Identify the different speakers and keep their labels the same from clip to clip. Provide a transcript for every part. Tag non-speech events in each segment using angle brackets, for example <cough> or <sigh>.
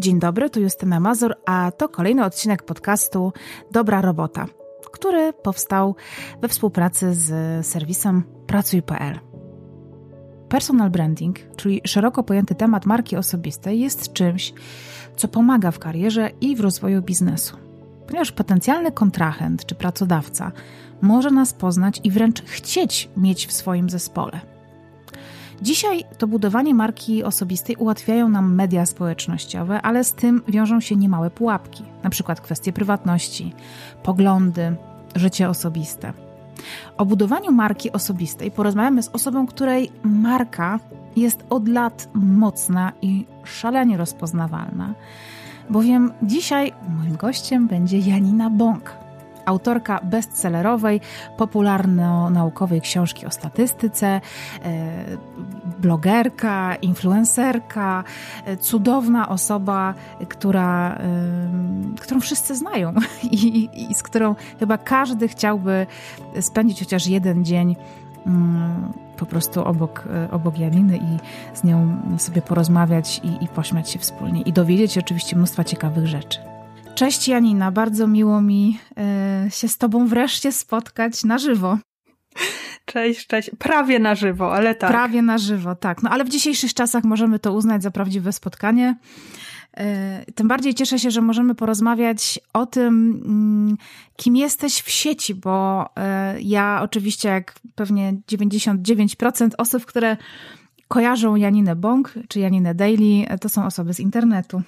Speaker 1: Dzień dobry, tu Justyna Mazur, a to kolejny odcinek podcastu Dobra Robota, który powstał we współpracy z serwisem Pracuj.pl. Personal branding, czyli szeroko pojęty temat marki osobistej, jest czymś, co pomaga w karierze i w rozwoju biznesu. Ponieważ potencjalny kontrahent czy pracodawca może nas poznać i wręcz chcieć mieć w swoim zespole – Dzisiaj to budowanie marki osobistej ułatwiają nam media społecznościowe, ale z tym wiążą się niemałe pułapki, na przykład kwestie prywatności, poglądy, życie osobiste. O budowaniu marki osobistej porozmawiamy z osobą, której marka jest od lat mocna i szalenie rozpoznawalna, bowiem dzisiaj moim gościem będzie Janina Bąk autorka bestsellerowej, popularno-naukowej książki o statystyce, e, blogerka, influencerka, e, cudowna osoba, która, e, którą wszyscy znają <laughs> i, i z którą chyba każdy chciałby spędzić chociaż jeden dzień mm, po prostu obok, obok Janiny i z nią sobie porozmawiać i, i pośmiać się wspólnie i dowiedzieć się oczywiście mnóstwa ciekawych rzeczy. Cześć Janina, bardzo miło mi y, się z Tobą wreszcie spotkać na żywo.
Speaker 2: Cześć, cześć. Prawie na żywo, ale tak.
Speaker 1: Prawie na żywo, tak. No ale w dzisiejszych czasach możemy to uznać za prawdziwe spotkanie. Y, tym bardziej cieszę się, że możemy porozmawiać o tym, mm, kim jesteś w sieci, bo y, ja oczywiście, jak pewnie 99% osób, które kojarzą Janinę Bąk czy Janinę Daily, to są osoby z internetu.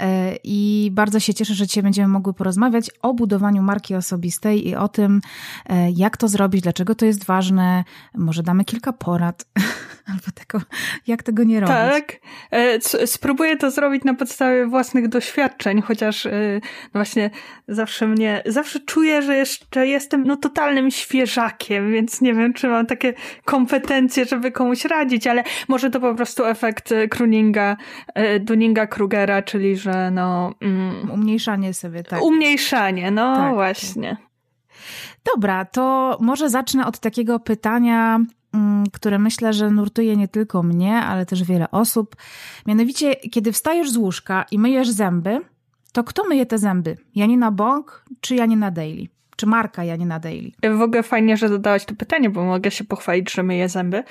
Speaker 1: E, I bardzo się cieszę, że dzisiaj będziemy mogły porozmawiać o budowaniu marki osobistej i o tym, e, jak to zrobić, dlaczego to jest ważne. Może damy kilka porad <laughs> albo tego, jak tego nie robić.
Speaker 2: Tak, e, spróbuję to zrobić na podstawie własnych doświadczeń, chociaż właśnie zawsze mnie, zawsze czuję, że jeszcze jestem no totalnym świeżakiem, więc nie wiem, czy mam takie kompetencje, żeby komuś radzić, ale może to po prostu efekt Kruninga, Dunninga-Krugera, czyli że no...
Speaker 1: Mm, umniejszanie sobie, tak.
Speaker 2: Umniejszanie, no tak, właśnie.
Speaker 1: Dobra, to może zacznę od takiego pytania, mm, które myślę, że nurtuje nie tylko mnie, ale też wiele osób. Mianowicie, kiedy wstajesz z łóżka i myjesz zęby, to kto myje te zęby? Janina Bąk czy Janina Daily? Czy marka Janina Daily?
Speaker 2: W ogóle fajnie, że dodałaś to pytanie, bo mogę się pochwalić, że myję zęby.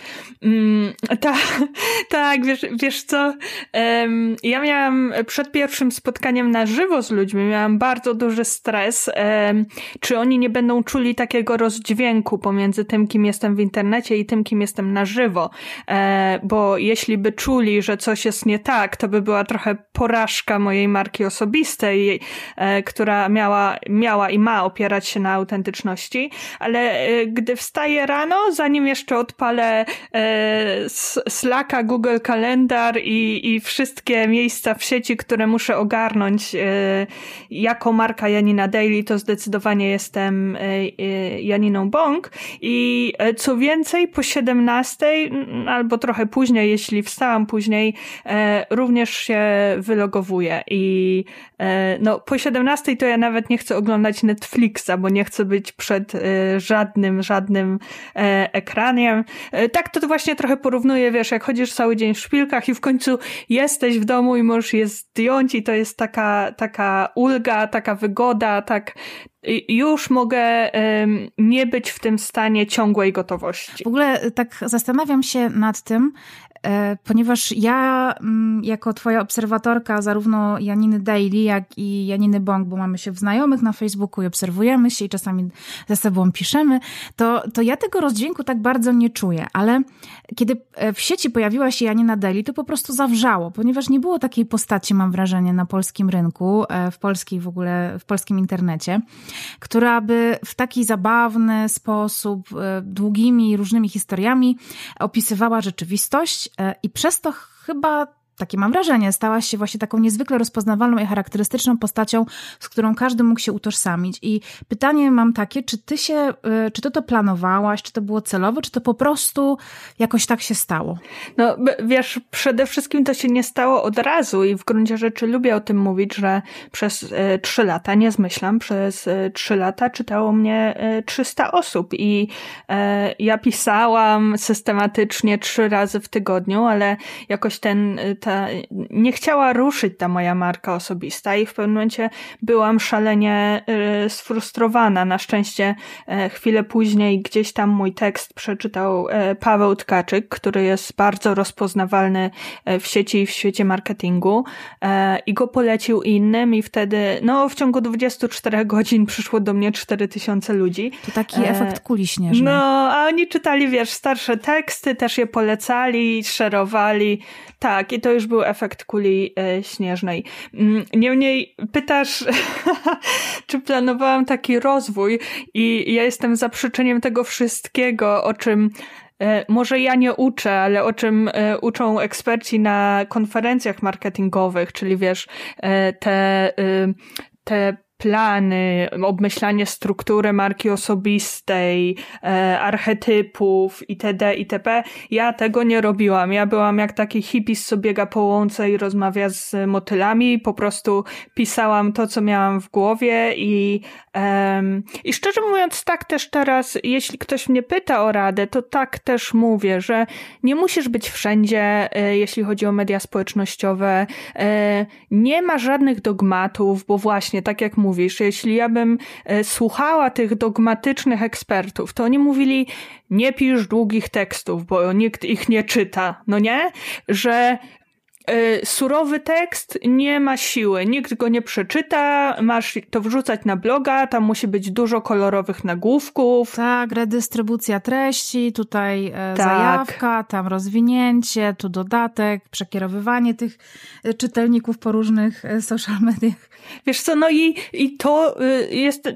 Speaker 2: Mm, tak, <laughs> tak, wiesz, wiesz co? Um, ja miałam przed pierwszym spotkaniem na żywo z ludźmi, miałam bardzo duży stres, um, czy oni nie będą czuli takiego rozdźwięku pomiędzy tym, kim jestem w internecie i tym, kim jestem na żywo. E, bo jeśli by czuli, że coś jest nie tak, to by była trochę porażka mojej marki osobistej, e, która miała, miała i ma opierać się się na autentyczności, ale e, gdy wstaję rano, zanim jeszcze odpalę e, Slacka, Google Kalendar i, i wszystkie miejsca w sieci, które muszę ogarnąć e, jako marka Janina Daily, to zdecydowanie jestem Janiną Bąk. I co więcej, po 17 albo trochę później, jeśli wstałam później, również się wylogowuję. I no po 17 to ja nawet nie chcę oglądać Netflixa, bo nie chcę być przed y, żadnym, żadnym e, ekranem. E, tak to właśnie trochę porównuję, wiesz, jak chodzisz cały dzień w szpilkach i w końcu jesteś w domu i możesz je zdjąć i to jest taka, taka ulga, taka wygoda, tak, już mogę nie być w tym stanie ciągłej gotowości.
Speaker 1: W ogóle tak zastanawiam się nad tym, E, ponieważ ja mm, jako twoja obserwatorka zarówno Janiny Daily, jak i Janiny Bong, bo mamy się w znajomych na Facebooku i obserwujemy się i czasami ze sobą piszemy, to, to ja tego rozdźwięku tak bardzo nie czuję, ale kiedy e, w sieci pojawiła się Janina Daily, to po prostu zawrzało, ponieważ nie było takiej postaci, mam wrażenie, na polskim rynku, e, w polskiej w ogóle, w polskim internecie, która by w taki zabawny sposób, długimi różnymi historiami opisywała rzeczywistość, E, I przez to chyba takie mam wrażenie, stałaś się właśnie taką niezwykle rozpoznawalną i charakterystyczną postacią, z którą każdy mógł się utożsamić. I pytanie mam takie, czy ty się, y, czy ty to planowałaś, czy to było celowe, czy to po prostu jakoś tak się stało?
Speaker 2: No, wiesz, przede wszystkim to się nie stało od razu i w gruncie rzeczy lubię o tym mówić, że przez y, trzy lata, nie zmyślam, przez y, trzy lata czytało mnie 300 osób i ja pisałam systematycznie trzy razy w tygodniu, ale jakoś ten ta, nie chciała ruszyć ta moja marka osobista i w pewnym momencie byłam szalenie y, sfrustrowana. Na szczęście y, chwilę później gdzieś tam mój tekst przeczytał y, Paweł Tkaczyk, który jest bardzo rozpoznawalny w sieci i w świecie marketingu i go polecił innym i wtedy, no w ciągu 24 godzin przyszło do mnie 4000 ludzi.
Speaker 1: To taki efekt kuli śnieżnej.
Speaker 2: No, a oni czytali, wiesz, starsze teksty, też je polecali, szerowali. Tak, i to już był efekt kuli e, śnieżnej. Mm, niemniej pytasz, <laughs> czy planowałam taki rozwój i ja jestem zaprzeczeniem tego wszystkiego, o czym e, może ja nie uczę, ale o czym e, uczą eksperci na konferencjach marketingowych, czyli wiesz, te, te plany, obmyślanie struktury marki osobistej, e, archetypów itd. itp. Ja tego nie robiłam. Ja byłam jak taki hipis, co biega po łące i rozmawia z motylami. Po prostu pisałam to, co miałam w głowie i, i szczerze mówiąc, tak też teraz, jeśli ktoś mnie pyta o radę, to tak też mówię, że nie musisz być wszędzie, e, jeśli chodzi o media społecznościowe. E, nie ma żadnych dogmatów, bo właśnie, tak jak mówisz, jeśli ja bym e, słuchała tych dogmatycznych ekspertów, to oni mówili, nie pisz długich tekstów, bo nikt ich nie czyta, no nie? Że Y, surowy tekst nie ma siły, nikt go nie przeczyta, masz to wrzucać na bloga, tam musi być dużo kolorowych nagłówków.
Speaker 1: Tak, redystrybucja treści, tutaj e, tak. zajawka, tam rozwinięcie, tu dodatek, przekierowywanie tych e, czytelników po różnych e, social mediach.
Speaker 2: Wiesz co, no i, i to jest,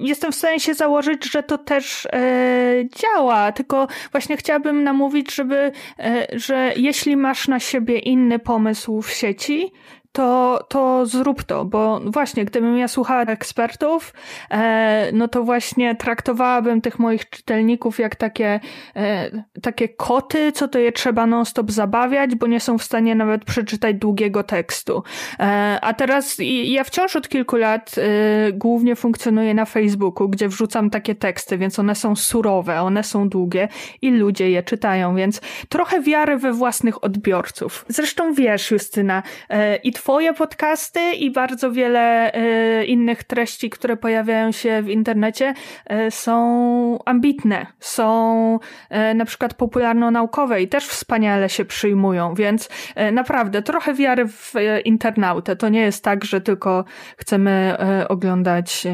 Speaker 2: jestem w stanie się założyć, że to też e, działa, tylko właśnie chciałabym namówić, żeby, e, że jeśli masz na siebie inny pomysł w sieci, to, to zrób to, bo właśnie, gdybym ja słuchała ekspertów, e, no to właśnie traktowałabym tych moich czytelników jak takie, e, takie koty, co to je trzeba non-stop zabawiać, bo nie są w stanie nawet przeczytać długiego tekstu. E, a teraz ja wciąż od kilku lat e, głównie funkcjonuję na Facebooku, gdzie wrzucam takie teksty, więc one są surowe, one są długie i ludzie je czytają, więc trochę wiary we własnych odbiorców. Zresztą wiesz, Justyna, e, i twoje podcasty i bardzo wiele y, innych treści, które pojawiają się w internecie y, są ambitne, są y, na przykład popularno-naukowe i też wspaniale się przyjmują, więc naprawdę trochę wiary w internautę. To nie jest tak, że tylko chcemy oglądać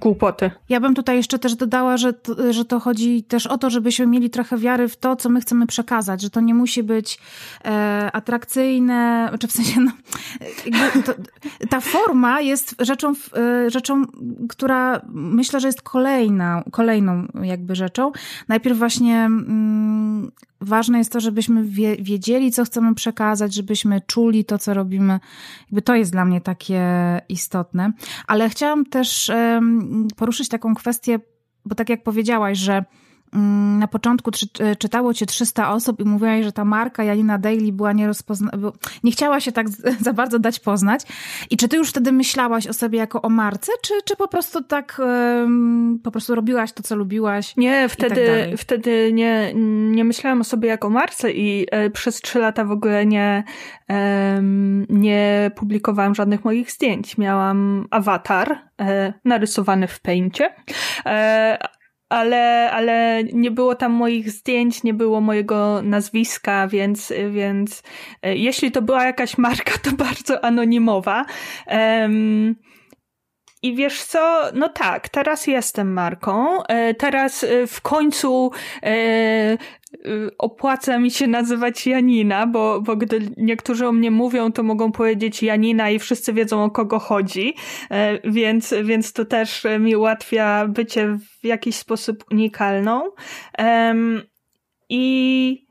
Speaker 2: głupoty.
Speaker 1: Ja bym tutaj jeszcze też dodała, że to, że to chodzi też o to, żebyśmy mieli trochę wiary w to, co my chcemy przekazać, że to nie musi być e, atrakcyjne, czy w sensie, no, to, ta forma jest rzeczą, e, rzeczą, która myślę, że jest kolejna, kolejną jakby rzeczą. Najpierw właśnie mm, ważne jest to, żebyśmy wie, wiedzieli, co chcemy przekazać, żebyśmy czuli to, co robimy. Jakby to jest dla mnie takie istotne. Ale chciałam też poruszyć taką kwestię, bo tak jak powiedziałaś, że na początku e, czytało cię 300 osób i mówiłaś, że ta marka Janina Daily była nierozpozna... nie chciała się tak <laughs> za bardzo dać poznać. I czy ty już wtedy myślałaś o sobie jako o marce, czy, czy po prostu tak um, po prostu robiłaś to, co lubiłaś?
Speaker 2: Nie, wtedy, tak wtedy nie, nie myślałam o sobie jako marce i e, przez trzy lata w ogóle nie, e, nie publikowałam żadnych moich zdjęć. Miałam awatar e, narysowany w Paincie, e, ale, ale nie było tam moich zdjęć, nie było mojego nazwiska, więc, więc e, jeśli to była jakaś marka, to <laughs> bardzo anonimowa. Um, i wiesz co, no tak, teraz jestem marką. E, teraz e, w końcu opłaca mi się nazywać Janina, bo, bo gdy niektórzy o mnie mówią, to mogą powiedzieć Janina i wszyscy wiedzą o kogo chodzi, więc, więc to też mi ułatwia bycie w jakiś sposób unikalną. I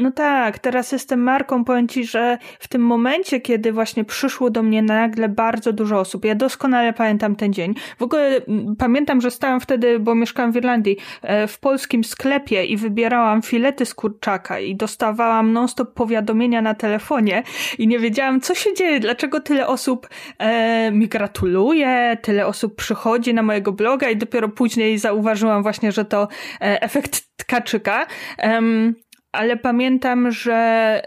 Speaker 2: no tak, teraz jestem marką, powiem ci, że w tym momencie, kiedy właśnie przyszło do mnie nagle bardzo dużo osób, ja doskonale pamiętam ten dzień. W ogóle pamiętam, że stałam wtedy, bo mieszkałam w Irlandii, e, w polskim sklepie i wybierałam filety z kurczaka i dostawałam non-stop powiadomienia na telefonie i nie wiedziałam, co się dzieje, dlaczego tyle osób e, mi gratuluje, tyle osób przychodzi na mojego bloga i dopiero później zauważyłam właśnie, że to e, efekt tkaczyka. Ale pamiętam, że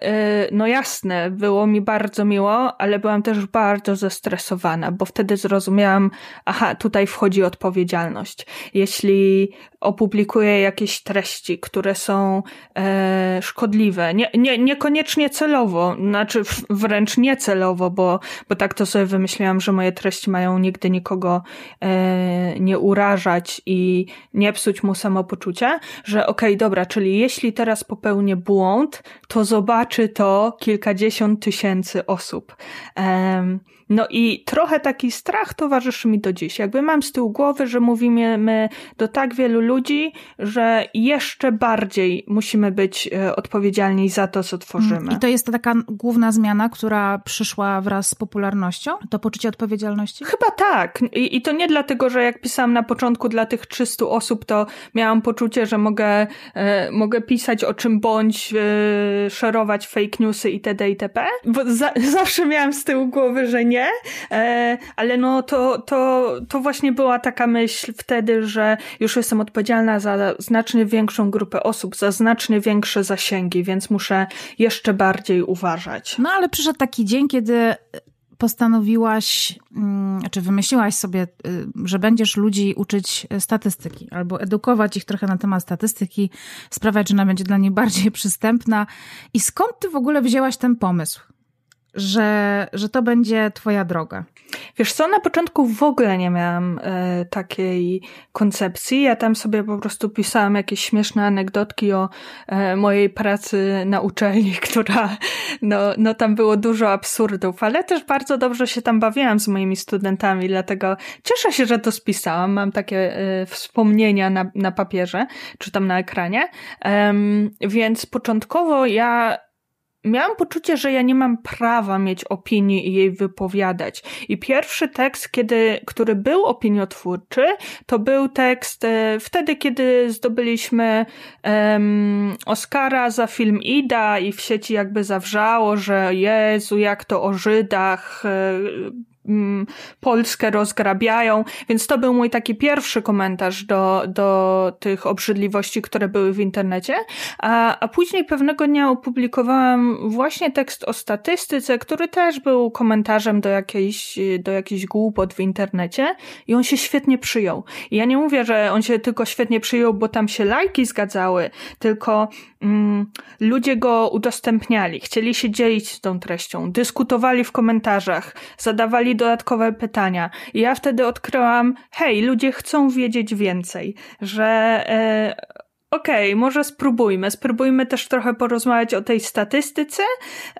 Speaker 2: y, no jasne, było mi bardzo miło, ale byłam też bardzo zestresowana, bo wtedy zrozumiałam, aha, tutaj wchodzi odpowiedzialność. Jeśli opublikuję jakieś treści, które są e, szkodliwe, nie, nie, niekoniecznie celowo, znaczy wręcz niecelowo, bo, bo tak to sobie wymyśliłam, że moje treści mają nigdy nikogo e, nie urażać i nie psuć mu samopoczucia, że okej, okay, dobra, czyli jeśli teraz popełnię błąd, to zobaczy to kilkadziesiąt tysięcy osób. E, no i trochę taki strach towarzyszy mi do dziś. Jakby mam z tyłu głowy, że mówimy my do tak wielu ludzi, że jeszcze bardziej musimy być e, odpowiedzialni za to, co tworzymy.
Speaker 1: I to jest taka główna zmiana, która przyszła wraz z popularnością? To poczucie odpowiedzialności?
Speaker 2: Chyba tak. I, i to nie dlatego, że jak pisałam na początku dla tych 300 osób, to miałam poczucie, że mogę, e, mogę pisać o czym bądź, e, szerować fake newsy itd. itp. Bo za, <laughs> zawsze miałam z tyłu głowy, że nie, e, ale no to, to, to właśnie była taka myśl wtedy, że już jestem odpowiedzialna za znacznie większą grupę osób, za znacznie większe zasięgi, więc muszę jeszcze bardziej uważać.
Speaker 1: No ale przyszedł taki dzień, kiedy postanowiłaś, mm, czy wymyśliłaś sobie, y, że będziesz ludzi uczyć statystyki albo edukować ich trochę na temat statystyki, sprawiać, że ona będzie dla nich bardziej <laughs> przystępna. I skąd ty w ogóle wzięłaś ten pomysł? Że, że to będzie twoja droga?
Speaker 2: Wiesz co, na początku w ogóle nie miałam e, takiej koncepcji. Ja tam sobie po prostu pisałam jakieś śmieszne anegdotki o e, mojej pracy na uczelni, <laughs> która, no, no tam było dużo absurdów, ale też bardzo dobrze się tam bawiłam z moimi studentami, dlatego cieszę się, że to spisałam. Mam takie e, wspomnienia na, na papierze, czy tam na ekranie. więc początkowo ja miałam poczucie, że ja nie mam prawa mieć opinii i jej wypowiadać. I pierwszy tekst, kiedy, który był opiniotwórczy, to był tekst e, wtedy, kiedy zdobyliśmy um, Oscara za film Ida i w sieci jakby zawrzało, że Jezu, jak to o Żydach, e, Polskę rozgrabiają, więc to był mój taki pierwszy komentarz do, do tych obrzydliwości, które były w internecie, a, a później pewnego dnia opublikowałam właśnie tekst o statystyce, który też był komentarzem do jakiejś, do jakichś głupot w internecie i on się świetnie przyjął. I ja nie mówię, że on się tylko świetnie przyjął, bo tam się lajki zgadzały, tylko mm, ludzie go udostępniali, chcieli się dzielić tą treścią, dyskutowali w komentarzach, zadawali dodatkowe pytania. I ja wtedy odkryłam, hej, ludzie chcą wiedzieć więcej, że e, okej, okay, może spróbujmy. Spróbujmy też trochę porozmawiać o tej statystyce,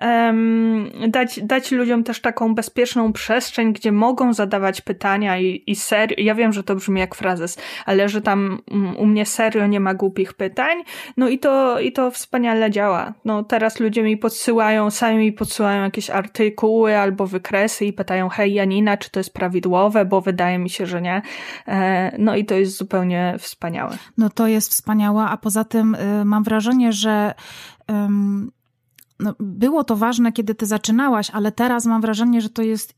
Speaker 2: um, dać, dać ludziom też taką bezpieczną przestrzeń, gdzie mogą zadawać pytania i, i serio, ja wiem, że to brzmi jak frazes, ale że tam um, u mnie serio nie ma głupich pytań, no i to, i to wspaniale działa. No teraz ludzie mi podsyłają, sami mi podsyłają jakieś artykuły albo wykresy i pytają, hej Janina, czy to jest prawidłowe, bo wydaje mi się, że nie. E, no i to jest zupełnie wspaniałe.
Speaker 1: No to jest wspaniałe, a poza tym y, mam wrażenie, że no, było to ważne, kiedy ty zaczynałaś, ale teraz mam wrażenie, że to jest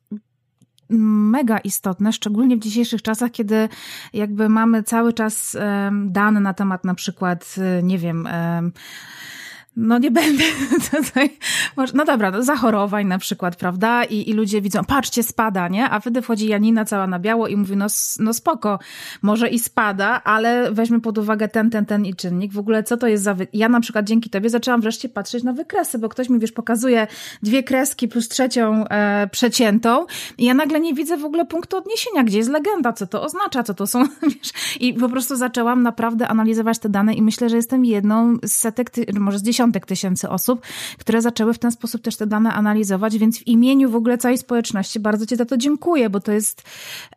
Speaker 1: mega istotne, szczególnie w dzisiejszych czasach, kiedy jakby mamy cały czas dane na temat na przykład, y, nie wiem, no nie będę <laughs> tutaj, no dobra, no zachorowań na przykład, prawda? I, I ludzie widzą, patrzcie, spada, nie? A wtedy wchodzi Janina cała na biało i mówi, no, no spoko, może i spada, ale weźmy pod uwagę ten, ten, ten i czynnik. W ogóle co to jest za... Ja na przykład dzięki tobie zaczęłam wreszcie patrzeć na wykresy, bo ktoś mi, wiesz, pokazuje dwie kreski plus trzecią e, przeciętą i ja nagle nie widzę w ogóle punktu odniesienia, gdzie jest legenda, co to oznacza, co to są, <laughs> wiesz? I po prostu zaczęłam naprawdę analizować te dane i myślę, że jestem jedną z setek, może z dziesiątek dziesiątek tysięcy osób, które zaczęły w ten sposób też te dane analizować, więc w imieniu w ogóle całej społeczności bardzo Ci za to dziękuję, bo to jest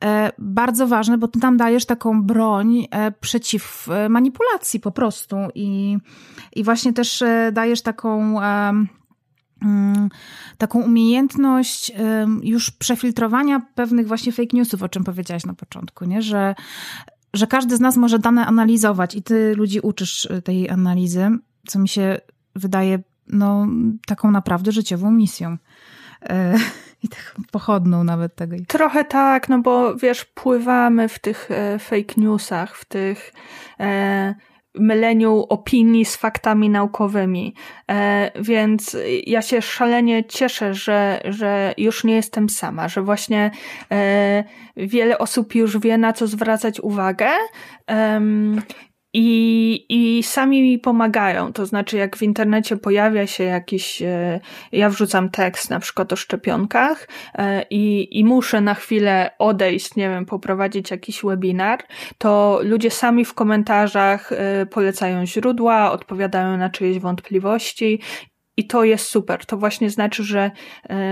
Speaker 1: e, bardzo ważne, bo Ty tam dajesz taką broń e, przeciw e, manipulacji po prostu i, i właśnie też dajesz taką mm, taką umiejętność już przefiltrowania pewnych właśnie fake newsów, o czym powiedziałaś na początku, nie? Że, że każdy z nas może dane analizować i ty ludzi uczysz tej analizy, co mi się wydaje no, taką naprawdę życiową misją. E, <laughs> I taką pochodną nawet tego.
Speaker 2: Trochę tak, no bo wiesz, pływamy w tych e, fake newsach, w tych. E, myleniu opinii z faktami naukowymi. E, więc ja się szalenie cieszę, że, że już nie jestem sama, że właśnie e, wiele osób już wie, na co zwracać uwagę. I, I sami mi pomagają. To znaczy, jak w internecie pojawia się jakiś, e, ja wrzucam tekst na przykład o szczepionkach e, i, i muszę na chwilę odejść, nie wiem, poprowadzić jakiś webinar, to ludzie sami w komentarzach e, polecają źródła, odpowiadają na czyjeś wątpliwości i to jest super. To właśnie znaczy, że,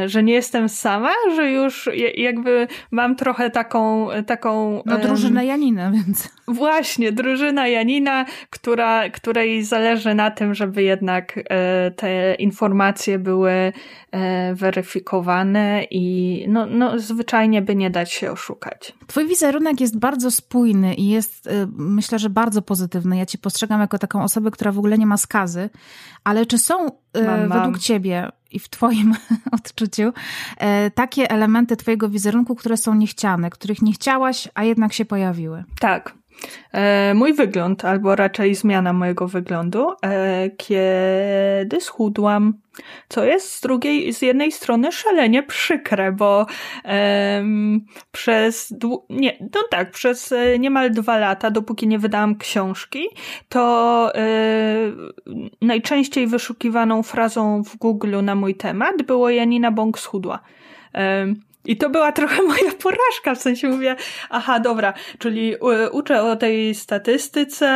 Speaker 2: że nie jestem sama, że już jakby mam trochę taką. taką
Speaker 1: no, drużynę Janina, więc.
Speaker 2: Właśnie, drużyna Janina, która, której zależy na tym, żeby jednak e, te informacje były e, weryfikowane i no, no, zwyczajnie by nie dać się oszukać.
Speaker 1: Twój wizerunek jest bardzo spójny i jest, myślę, że bardzo pozytywny. Ja ci postrzegam jako taką osobę, która w ogóle nie ma skazy, ale czy są mam, według mam. ciebie i w twoim <laughs> odczuciu e, takie elementy twojego wizerunku, które są niechciane, których nie chciałaś, a jednak się pojawiły?
Speaker 2: Tak. E, mój wygląd, albo raczej zmiana mojego wyglądu, e, kiedy schudłam, co jest z drugiej, z jednej strony szalenie przykre, bo przez, nie, no tak, przez e, niemal dwa lata, dopóki nie wydałam książki, to najczęściej wyszukiwaną frazą w Google na mój temat było Janina Bąk schudła. I to była trochę <laughs> moja porażka, w sensie mówię, aha, dobra, czyli uczę o tej statystyce,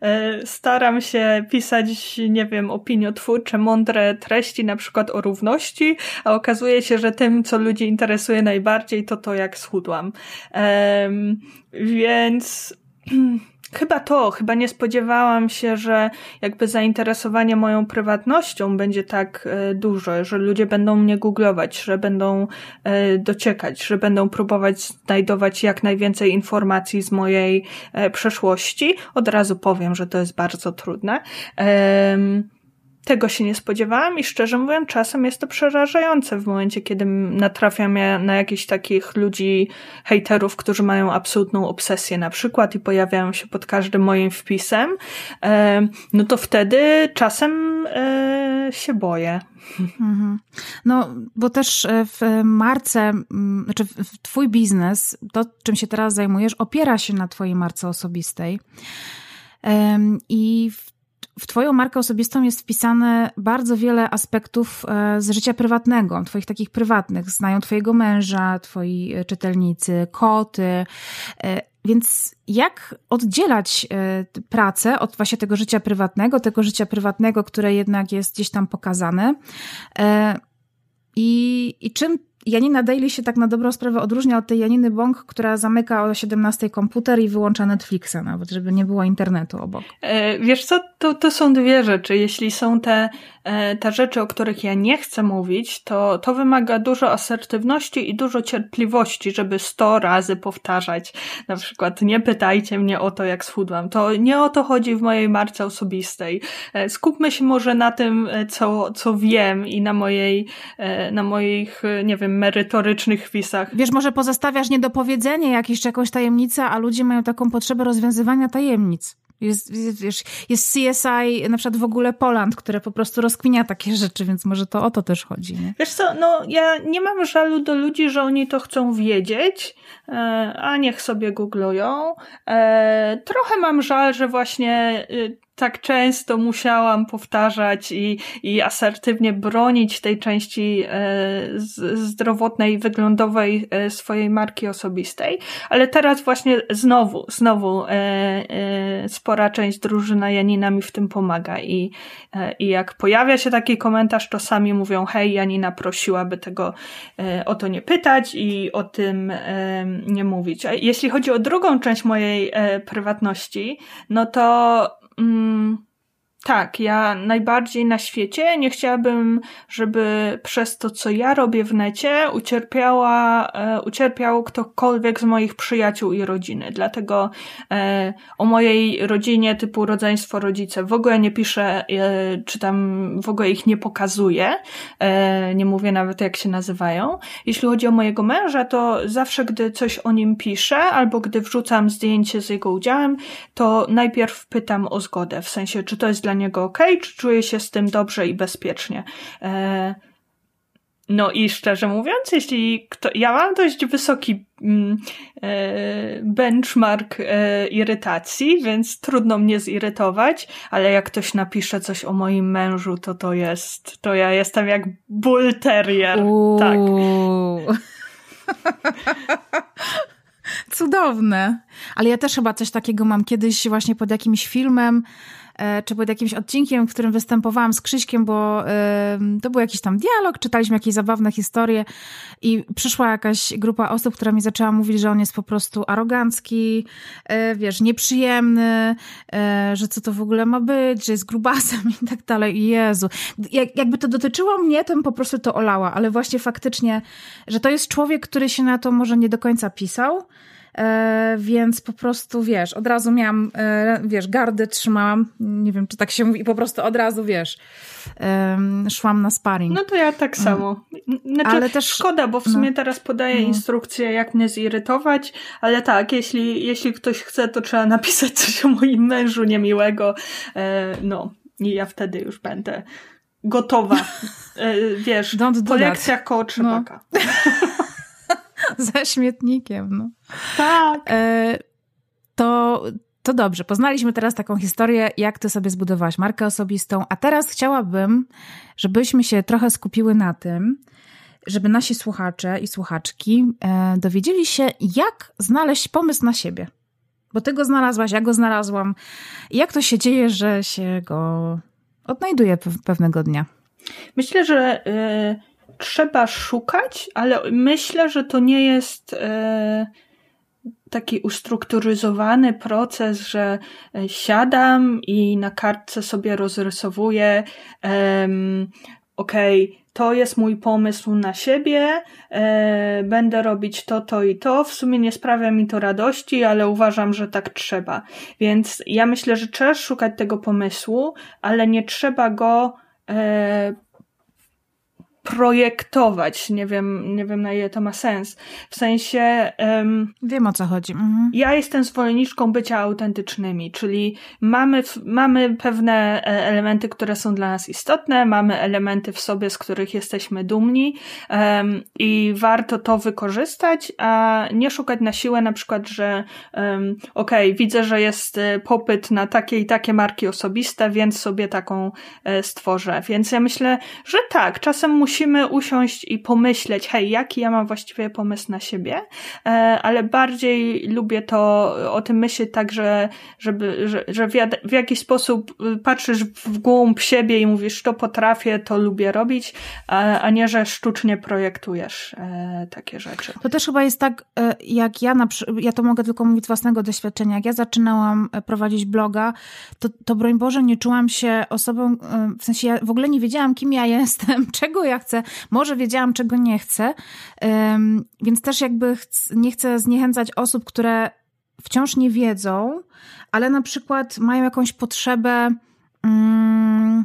Speaker 2: e, staram się pisać, nie wiem, opiniotwórcze, mądre treści, na przykład o równości, a okazuje się, że tym, co ludzi interesuje najbardziej, to to, jak schudłam. Więc <clears throat> Chyba to, chyba nie spodziewałam się, że jakby zainteresowanie moją prywatnością będzie tak e, duże, że ludzie będą mnie googlować, że będą e, dociekać, że będą próbować znajdować jak najwięcej informacji z mojej e, przeszłości. Od razu powiem, że to jest bardzo trudne. Tego się nie spodziewałam i szczerze mówiąc, czasem jest to przerażające w momencie, kiedy natrafiam na jakichś takich ludzi, hejterów, którzy mają absolutną obsesję na przykład i pojawiają się pod każdym moim wpisem, e, no to wtedy czasem e, się boję. Mhm.
Speaker 1: No, bo też e, w marce, znaczy w twój biznes, to czym się teraz zajmujesz, opiera się na twojej marce osobistej. I w w Twoją markę osobistą jest wpisane bardzo wiele aspektów e, z życia prywatnego, Twoich takich prywatnych. Znają Twojego męża, Twoi e, czytelnicy, koty. E, więc jak oddzielać pracę od właśnie tego życia prywatnego, tego życia prywatnego, które jednak jest gdzieś tam pokazane? I, i czym Janina Daily się tak na dobrą sprawę odróżnia od tej Janiny Bąk, która zamyka o 17 komputer i wyłącza Netflixa nawet, żeby nie było internetu obok.
Speaker 2: E, wiesz co, to, to są dwie rzeczy. Jeśli są te, te rzeczy, o których ja nie chcę mówić, to, to wymaga dużo asertywności i dużo cierpliwości, żeby sto razy powtarzać. Na przykład nie pytajcie mnie o to, jak schudłam. To nie o to chodzi w mojej marce osobistej. E, skupmy się może na tym, co, co wiem i na mojej, na moich, nie wiem, merytorycznych wpisach.
Speaker 1: Wiesz, może pozostawiasz niedopowiedzenie jakieś czy jakąś tajemnicę, a ludzie mają taką potrzebę rozwiązywania tajemnic. Jest, wiesz, jest CSI, na przykład w ogóle Poland, które po prostu rozkminia takie rzeczy, więc może to o to też chodzi. Nie?
Speaker 2: Wiesz co, no ja nie mam żalu do ludzi, że oni to chcą wiedzieć, e, a niech sobie googlują. E, trochę mam żal, że właśnie y, tak często musiałam powtarzać i, i asertywnie bronić tej części e, zdrowotnej, wyglądowej e, swojej marki osobistej, ale teraz właśnie znowu, znowu e, spora część drużyna Janina mi w tym pomaga i, i jak pojawia się taki komentarz, to sami mówią, hej, Janina prosiłaby tego o to nie pytać i o tym nie mówić. A jeśli chodzi o drugą część mojej prywatności, no to mm, tak, ja najbardziej na świecie nie chciałabym, żeby przez to, co ja robię w necie, ucierpiała, e, ucierpiał ktokolwiek z moich przyjaciół i rodziny. Dlatego e, o mojej rodzinie typu rodzeństwo, rodzice w ogóle nie piszę, e, czy tam w ogóle ich nie pokazuję. E, nie mówię nawet jak się nazywają. Jeśli chodzi o mojego męża, to zawsze, gdy coś o nim piszę, albo gdy wrzucam zdjęcie z jego udziałem, to najpierw pytam o zgodę. W sensie, czy to jest dla niego ok, czy czuje się z tym dobrze i bezpiecznie. E, no i szczerze mówiąc, jeśli kto, ja mam dość wysoki mm, e, benchmark e, irytacji, więc trudno mnie zirytować, ale jak ktoś napisze coś o moim mężu, to to jest, to ja jestem jak bull terrier. Tak. <laughs>
Speaker 1: Cudowne. Ale ja też chyba coś takiego mam kiedyś właśnie pod jakimś filmem, czy pod jakimś odcinkiem, w którym występowałam z Krzyśkiem, bo to był jakiś tam dialog, czytaliśmy jakieś zabawne historie i przyszła jakaś grupa osób, która mi zaczęła mówić, że on jest po prostu arogancki, e, wiesz, nieprzyjemny, e, że co to w ogóle ma być, że jest grubasem <laughs> i tak dalej. Jezu. Jak, jakby to dotyczyło mnie, to po prostu to olała, ale właśnie faktycznie, że to jest człowiek, który się na to może nie do końca pisał, E, więc po prostu, wiesz, od razu miałam, e, wiesz, gardy trzymałam, nie wiem, czy tak się mówi, i po prostu od razu, wiesz, szłam na sparring.
Speaker 2: No to ja tak mm. samo. Znaczy, ale też szkoda, bo w sumie no. teraz podaję no. instrukcję, jak mnie zirytować, ale tak, jeśli, jeśli ktoś chce, to trzeba napisać coś o moim mężu niemiłego, e, no, i ja wtedy już będę gotowa, wiesz, Don't po lekcjach koło trzepaka. No.
Speaker 1: Za <laughs> <laughs> śmietnikiem, no.
Speaker 2: Tak.
Speaker 1: E, to, to dobrze. Poznaliśmy teraz taką historię, jak ty sobie zbudowałaś markę osobistą, a teraz chciałabym, żebyśmy się trochę skupiły na tym, żeby nasi słuchacze i słuchaczki e, dowiedzieli się, jak znaleźć pomysł na siebie. Bo ty go znalazłaś, ja go znalazłam. Jak to się dzieje, że się go odnajduje pewnego dnia?
Speaker 2: Myślę, że. Yy trzeba szukać, ale myślę, że to nie jest e, taki ustrukturyzowany proces, że e, siadam i na kartce sobie rozrysowuję, um, okej, okay, to jest mój pomysł na siebie, e, będę robić to, to i to. W sumie nie sprawia mi to radości, ale uważam, że tak trzeba. Więc ja myślę, że trzeba szukać tego pomysłu, ale nie trzeba go e, projektować. Nie wiem, nie wiem na ile to ma sens. W sensie. Um,
Speaker 1: wiem o co chodzi. Mhm.
Speaker 2: Ja jestem zwolenniczką bycia autentycznymi, czyli mamy, mamy pewne e, elementy, które są dla nas istotne, mamy elementy w sobie, z których jesteśmy dumni um, i warto to wykorzystać, a nie szukać na siłę na przykład, że um, okej, okay, widzę, że jest e, popyt na takie i takie marki osobiste, więc sobie taką e, stworzę. Więc ja myślę, że tak, czasem musimy musimy usiąść i pomyśleć, hej, jaki ja mam właściwie pomysł na siebie, e, ale bardziej lubię to o tym myśleć tak, że, żeby, że, że w jakiś sposób y, patrzysz w głąb siebie i mówisz, to potrafię, to lubię robić, a nie, że sztucznie projektujesz e, takie rzeczy.
Speaker 1: To też chyba jest tak, e, jak ja, na, ja to mogę tylko mówić z własnego doświadczenia, jak ja zaczynałam prowadzić bloga, to, to broń Boże nie czułam się osobą, w sensie ja w ogóle nie wiedziałam, kim ja jestem, <laughs> czego ja chcę. Może wiedziałam, czego nie chcę, więc też jakby nie chcę zniechęcać osób, które wciąż nie wiedzą, ale na przykład mają jakąś potrzebę mm,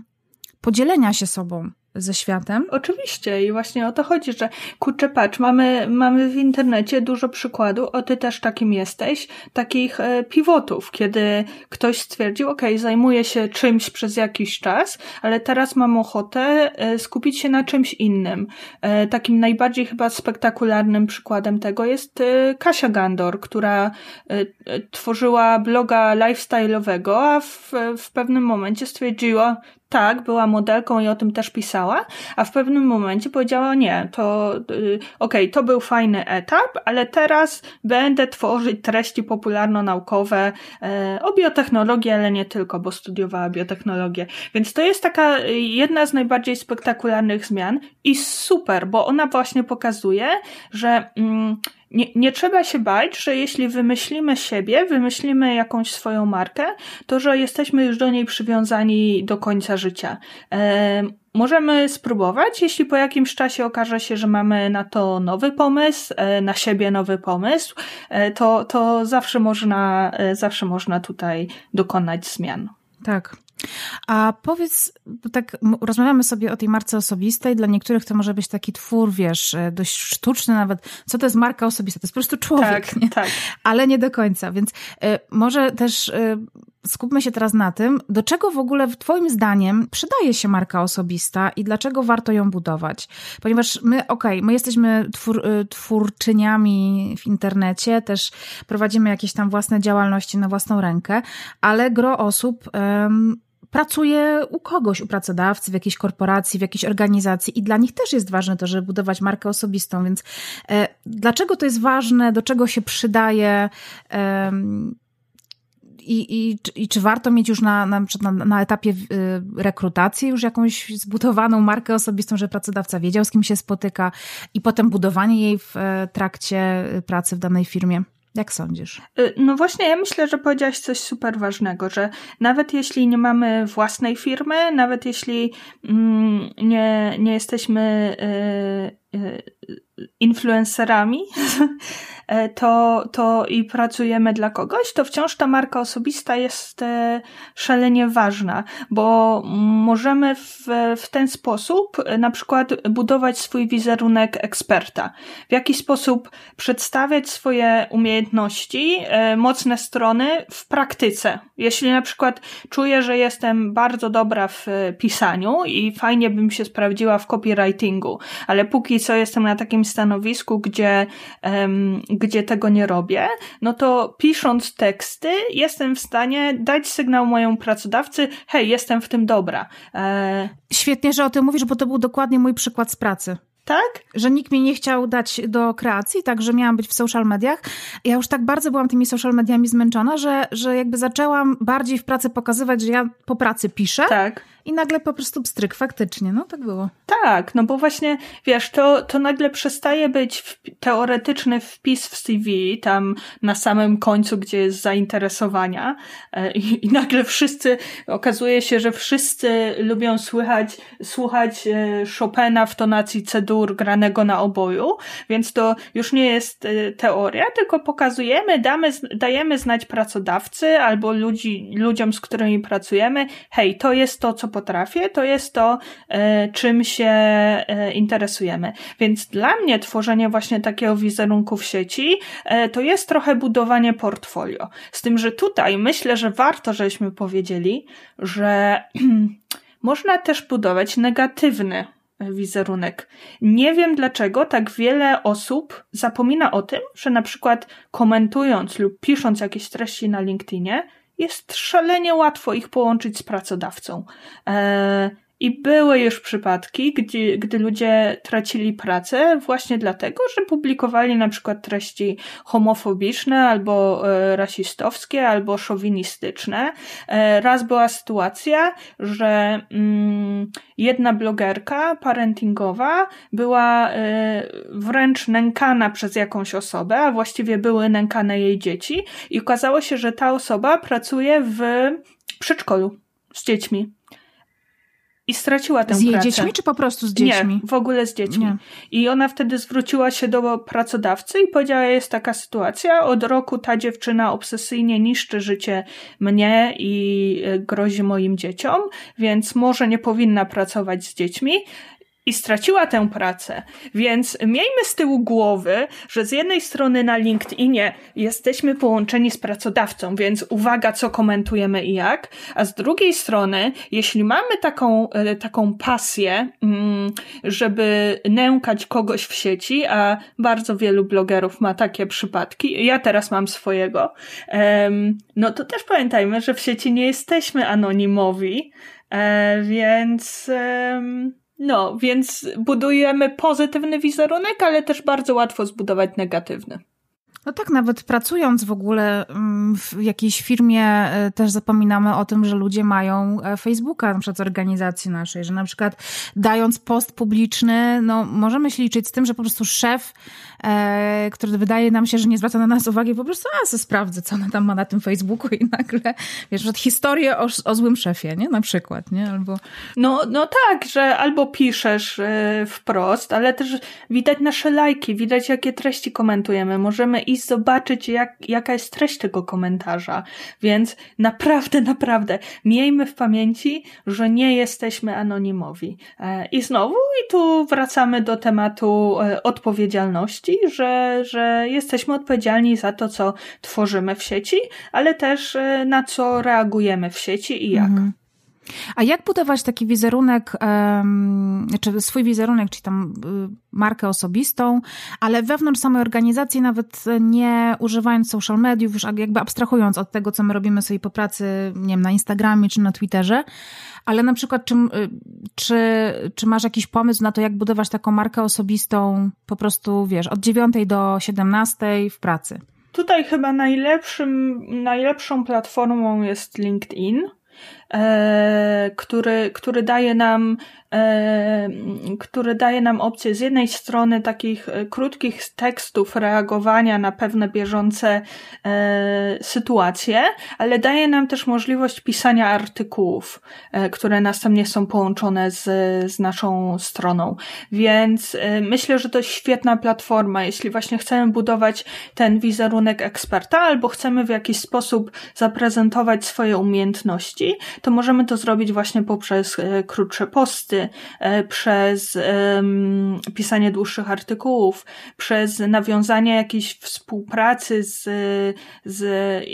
Speaker 1: podzielenia się sobą ze światem.
Speaker 2: Oczywiście i właśnie o to chodzi, że kurczę patrz, mamy, mamy w internecie dużo przykładów, o ty też takim jesteś, takich e, pivotów, kiedy ktoś stwierdził, ok, zajmuję się czymś przez jakiś czas, ale teraz mam ochotę e, skupić się na czymś innym. E, takim najbardziej chyba spektakularnym przykładem tego jest e, Kasia Gandor, która e, e, tworzyła bloga lifestyle'owego, a w, w pewnym momencie stwierdziła, tak, była modelką i o tym też pisała, a w pewnym momencie powiedziała nie, to yy, okej, okay, to był fajny etap, ale teraz będę tworzyć treści popularno-naukowe yy, o biotechnologii, ale nie tylko, bo studiowała biotechnologię. Więc to jest taka y, jedna z najbardziej spektakularnych zmian i super, bo ona właśnie pokazuje, że yy, nie, nie trzeba się bać, że jeśli wymyślimy siebie, wymyślimy jakąś swoją markę, to że jesteśmy już do niej przywiązani do końca życia. E, możemy spróbować, jeśli po jakimś czasie okaże się, że mamy na to nowy pomysł, e, na siebie nowy pomysł, e, to, to zawsze można, e, zawsze można tutaj dokonać zmian.
Speaker 1: Tak. A powiedz, tak rozmawiamy sobie o tej marce osobistej, dla niektórych to może być taki twór, wiesz, e, dość sztuczny nawet. Co to jest marka osobista? To jest po prostu człowiek,
Speaker 2: tak, nie?
Speaker 1: tak. ale nie do końca. Więc y, może też y, skupmy się teraz na tym, do czego w ogóle twoim zdaniem przydaje się marka osobista i dlaczego warto ją budować? Ponieważ my, okej, okay, my jesteśmy twór, twórczyniami w internecie, też prowadzimy jakieś tam własne działalności na własną rękę, ale gro osób pracuje u kogoś, u pracodawcy, w jakiejś korporacji, w jakiejś organizacji i dla nich też jest ważne to, żeby budować markę osobistą, więc e, dlaczego to jest ważne, do czego się przydaje e, i, i, i czy warto mieć już na, na, na, na etapie y, rekrutacji już jakąś zbudowaną markę osobistą, że pracodawca wiedział, z kim się spotyka i potem budowanie jej w e, trakcie pracy w danej firmie? Jak sądzisz?
Speaker 2: Y, no właśnie, ja myślę, że powiedziałaś coś super ważnego, że nawet jeśli nie mamy własnej firmy, nawet jeśli mm, nie, nie jesteśmy y, influencerami, <laughs> e, to, to i pracujemy dla kogoś, to wciąż ta marka osobista jest e, szalenie ważna, bo możemy w, w ten sposób e, na przykład budować swój wizerunek eksperta. W jaki sposób przedstawiać swoje umiejętności, mocne strony w praktyce. Jeśli na przykład czuję, że jestem bardzo dobra w pisaniu i fajnie bym się sprawdziła w copywritingu, ale póki co jestem na takim stanowisku, gdzie, um, gdzie tego nie robię, no to pisząc teksty jestem w stanie dać sygnał mojemu pracodawcy, hej, jestem w tym dobra.
Speaker 1: E... Świetnie, że o tym mówisz, bo to był dokładnie mój przykład z pracy
Speaker 2: tak?
Speaker 1: Że nikt mnie nie chciał dać do kreacji, tak, że miałam być w social mediach. Ja już tak bardzo byłam tymi social mediami zmęczona, że, że jakby zaczęłam bardziej w pracy pokazywać, że ja po pracy piszę.
Speaker 2: Tak.
Speaker 1: I nagle po prostu pstryk, faktycznie, no tak było.
Speaker 2: Tak, no bo właśnie, wiesz, to, to nagle przestaje być teoretyczny wpis w CV, tam na samym końcu, gdzie jest zainteresowania e, i, i nagle wszyscy, okazuje się, że wszyscy lubią słychać, słuchać e, Chopina w tonacji C-dur granego na oboju, więc to już nie jest e, teoria, tylko pokazujemy, damy, dajemy znać pracodawcy albo ludzi, ludziom, z którymi pracujemy, hej, to jest to, co potrafię, to jest to, e, czym się e, interesujemy. Więc dla mnie tworzenie właśnie takiego wizerunku w sieci e, to jest trochę budowanie portfolio. Z tym, że tutaj myślę, że warto, żeśmy powiedzieli, że <clears throat> można też budować negatywny wizerunek. Nie wiem dlaczego tak wiele osób zapomina o tym, że na przykład komentując lub pisząc jakieś treści na LinkedInie, jest szalenie łatwo ich połączyć z pracodawcą. E, I były już przypadki, gdzie, gdy ludzie tracili pracę właśnie dlatego, że publikowali na przykład treści homofobiczne albo e, rasistowskie, albo szowinistyczne. E, raz była sytuacja, że mm, jedna blogerka parentingowa była e, wręcz nękana przez jakąś osobę, a właściwie były nękane jej dzieci i okazało się, że ta osoba pracuje w przedszkolu z dziećmi i straciła tę
Speaker 1: z
Speaker 2: pracę.
Speaker 1: Z dziećmi, czy po prostu z dziećmi?
Speaker 2: Nie, w ogóle z dziećmi. Nie. I ona wtedy zwróciła się do pracodawcy i powiedziała, jest taka sytuacja, od roku ta dziewczyna obsesyjnie niszczy życie mnie i e, grozi moim dzieciom, więc może nie powinna pracować z dziećmi i straciła tę pracę. Więc miejmy z tyłu głowy, że z jednej strony na LinkedInie jesteśmy połączeni z pracodawcą, więc uwaga, co komentujemy i jak, a z drugiej strony, jeśli mamy taką, e, taką pasję, mm, żeby nękać kogoś w sieci, a bardzo wielu blogerów ma takie przypadki, ja teraz mam swojego, no to też pamiętajmy, że w sieci nie jesteśmy anonimowi, e, więc no, więc budujemy pozytywny wizerunek, ale też bardzo łatwo zbudować negatywny.
Speaker 1: No tak, nawet pracując w ogóle mm, w jakiejś firmie e, też zapominamy o tym, że ludzie mają e, Facebooka, na przykład z organizacji naszej, że na przykład dając post publiczny, no możemy się liczyć z tym, że po prostu szef, e, który wydaje nam się, że nie zwraca na nas uwagi, po prostu a, se sprawdzę, co ona tam ma na tym Facebooku <laughs> i nagle, wiesz, że historię o, o złym szefie, nie? Na przykład, nie? Albo...
Speaker 2: No, no tak, że albo piszesz e, wprost, ale też widać nasze lajki, widać jakie treści komentujemy, możemy zobaczyć, jak, jaka jest treść tego komentarza. Więc naprawdę, <laughs> naprawdę miejmy w pamięci, że nie jesteśmy anonimowi. E, I znowu, i tu wracamy do tematu e, odpowiedzialności, że, że jesteśmy odpowiedzialni za to, co tworzymy w sieci, ale też e, na co reagujemy w sieci i jak. Mhm.
Speaker 1: A jak budować taki wizerunek, czy swój wizerunek, czyli tam y, markę osobistą, ale wewnątrz samej organizacji, nawet nie używając social mediów, już jakby abstrahując od tego, co my robimy sobie po pracy, nie wiem, na Instagramie czy na Twitterze, ale na przykład, czy, y, czy, czy masz jakiś pomysł na to, jak budować taką markę osobistą po prostu, wiesz, od 9 do 17 w pracy?
Speaker 2: Tutaj chyba najlepszym, najlepszą platformą jest LinkedIn, który, który daje nam E, który daje nam opcję z jednej strony takich e, krótkich tekstów reagowania na pewne bieżące e, sytuacje, ale daje nam też możliwość pisania artykułów, które następnie są połączone z, z naszą stroną. Więc myślę, że to świetna platforma, jeśli właśnie chcemy budować ten wizerunek eksperta albo chcemy w jakiś sposób zaprezentować swoje umiejętności, to możemy to zrobić właśnie poprzez krótsze posty, E, przez pisanie dłuższych artykułów, przez nawiązanie jakiejś współpracy z, z,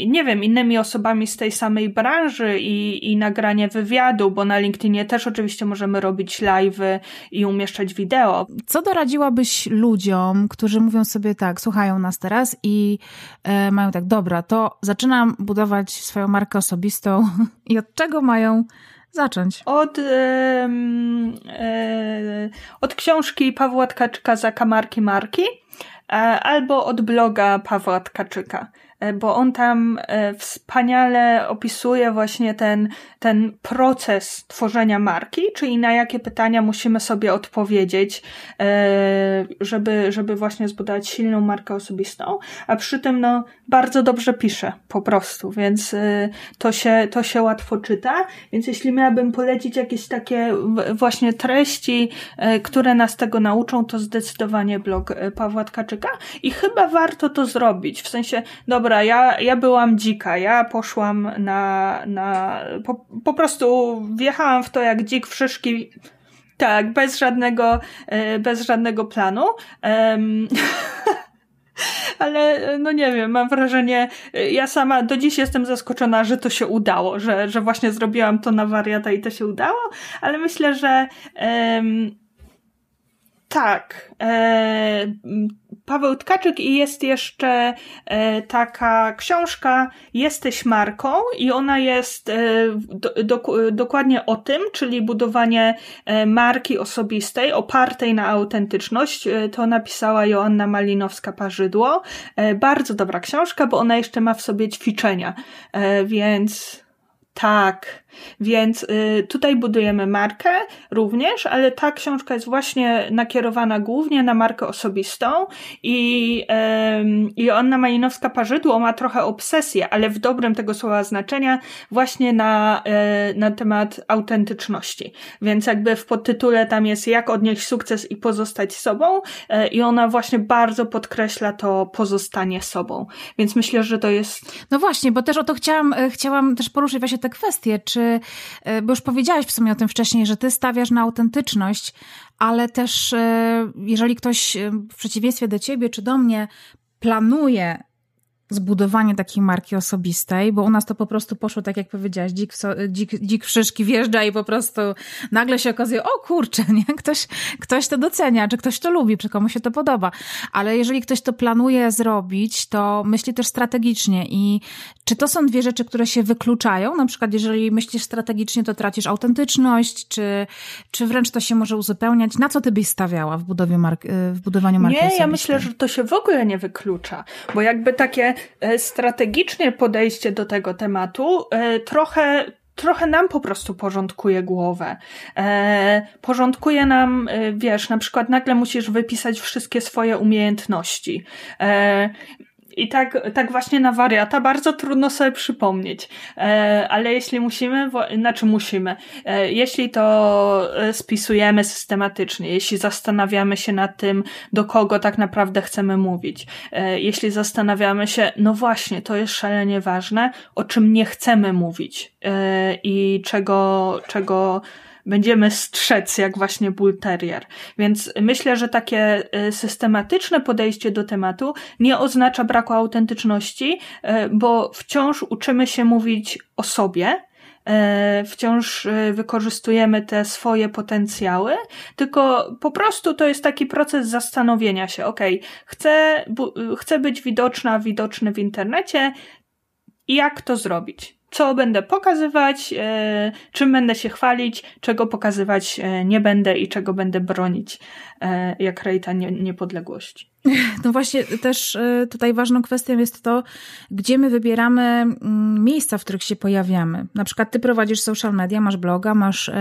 Speaker 2: nie wiem, innymi osobami z tej samej branży i, i nagranie wywiadu, bo na LinkedInie też oczywiście możemy robić live'y i umieszczać wideo.
Speaker 1: Co doradziłabyś ludziom, którzy mówią sobie tak, słuchają nas teraz i e, mają tak, dobra, to zaczynam budować swoją markę osobistą <laughs> i od czego mają zacząć?
Speaker 2: Od, e, od książki Pawła Tkaczyka Zakamarki Marki e, albo od bloga Pawła Tkaczyka. E, bo on tam e, wspaniale opisuje właśnie ten, ten proces tworzenia marki, czyli na jakie pytania musimy sobie odpowiedzieć, e, żeby, żeby właśnie zbudować silną markę osobistą, a przy tym no, bardzo dobrze pisze po prostu, więc to się, to się łatwo czyta, więc jeśli miałabym polecić jakieś takie właśnie treści, które nas tego nauczą, to zdecydowanie blog Pawła Tkaczyka. I chyba warto to zrobić, w sensie, dobra, dobra, ja, ja byłam dzika, ja poszłam na, na po, po prostu wjechałam w to jak dzik w szyszki, tak, bez żadnego, e, bez żadnego planu. Um, <laughs> ale no nie wiem, mam wrażenie, ja sama do dziś jestem zaskoczona, że to się udało, że, że właśnie zrobiłam to na wariata i to się udało, ale myślę, że um, tak. E, Paweł Tkaczyk i jest jeszcze e, taka książka Jesteś marką i ona jest e, do, do, dokładnie o tym, czyli budowanie e, marki osobistej opartej na autentyczność. To napisała Joanna Malinowska-Parzydło. Bardzo dobra książka, bo ona jeszcze ma w sobie ćwiczenia, więc tak, więc y, tutaj budujemy markę również, ale ta książka jest właśnie nakierowana głównie na markę osobistą i, y, i Anna Malinowska-Parzydło ma trochę obsesję, ale w dobrym tego słowa znaczenia właśnie na, y, na temat autentyczności. Więc jakby w podtytule tam jest jak odnieść sukces i pozostać sobą y, i ona właśnie bardzo podkreśla to pozostanie sobą. Więc myślę, że to jest...
Speaker 1: No właśnie, bo też o to chciałam, y, chciałam też poruszyć właśnie tę kwestię, czy E, bo już powiedziałaś w sumie o tym wcześniej, że ty stawiasz na autentyczność, ale też e, jeżeli ktoś e, w przeciwieństwie do ciebie czy do mnie planuje zbudowanie takiej marki osobistej, bo u nas to po prostu poszło tak, jak powiedziałaś, dzik, dzik, dzik w szyszki wjeżdża i po prostu nagle się okazuje, o kurczę, <laughs> nie? Ktoś, ktoś to docenia, czy ktoś to lubi, czy komu się to podoba. Ale jeżeli ktoś to planuje zrobić, to myśli też strategicznie i czy to są dwie rzeczy, które się wykluczają? Na przykład, jeżeli myślisz strategicznie, to tracisz autentyczność, czy, czy wręcz to się może uzupełniać? Na co ty byś stawiała w, budowie mark, w budowaniu marki
Speaker 2: Nie, osobistej? ja myślę, że to się w ogóle nie wyklucza, bo jakby takie strategicznie podejście do tego tematu e, trochę trochę nam po prostu porządkuje głowę. E, porządkuje nam, e, wiesz, na przykład nagle musisz wypisać wszystkie swoje umiejętności. E, i tak, tak właśnie na wariata bardzo trudno sobie przypomnieć. E, ale jeśli musimy, znaczy musimy, e, jeśli to e, spisujemy systematycznie, jeśli zastanawiamy się nad tym, do kogo tak naprawdę chcemy mówić, jeśli zastanawiamy się, no właśnie, to jest szalenie ważne, o czym nie chcemy mówić i czego, czego będziemy strzec jak właśnie bull terrier. Więc myślę, że takie y, systematyczne podejście do tematu nie oznacza braku autentyczności, y, bo wciąż uczymy się mówić o sobie, y, wciąż wykorzystujemy te swoje potencjały, tylko po prostu to jest taki proces zastanowienia się, ok, chcę, chcę być widoczna, widoczny w internecie, jak to zrobić? Co będę pokazywać, e, czym będę się chwalić, czego pokazywać e, nie będę i czego będę bronić, e, jak rejta nie, niepodległości. <laughs>
Speaker 1: No właśnie, też tutaj ważną kwestią jest to, gdzie my wybieramy mm, miejsca, w których się pojawiamy. Na przykład ty prowadzisz social media, masz bloga, masz,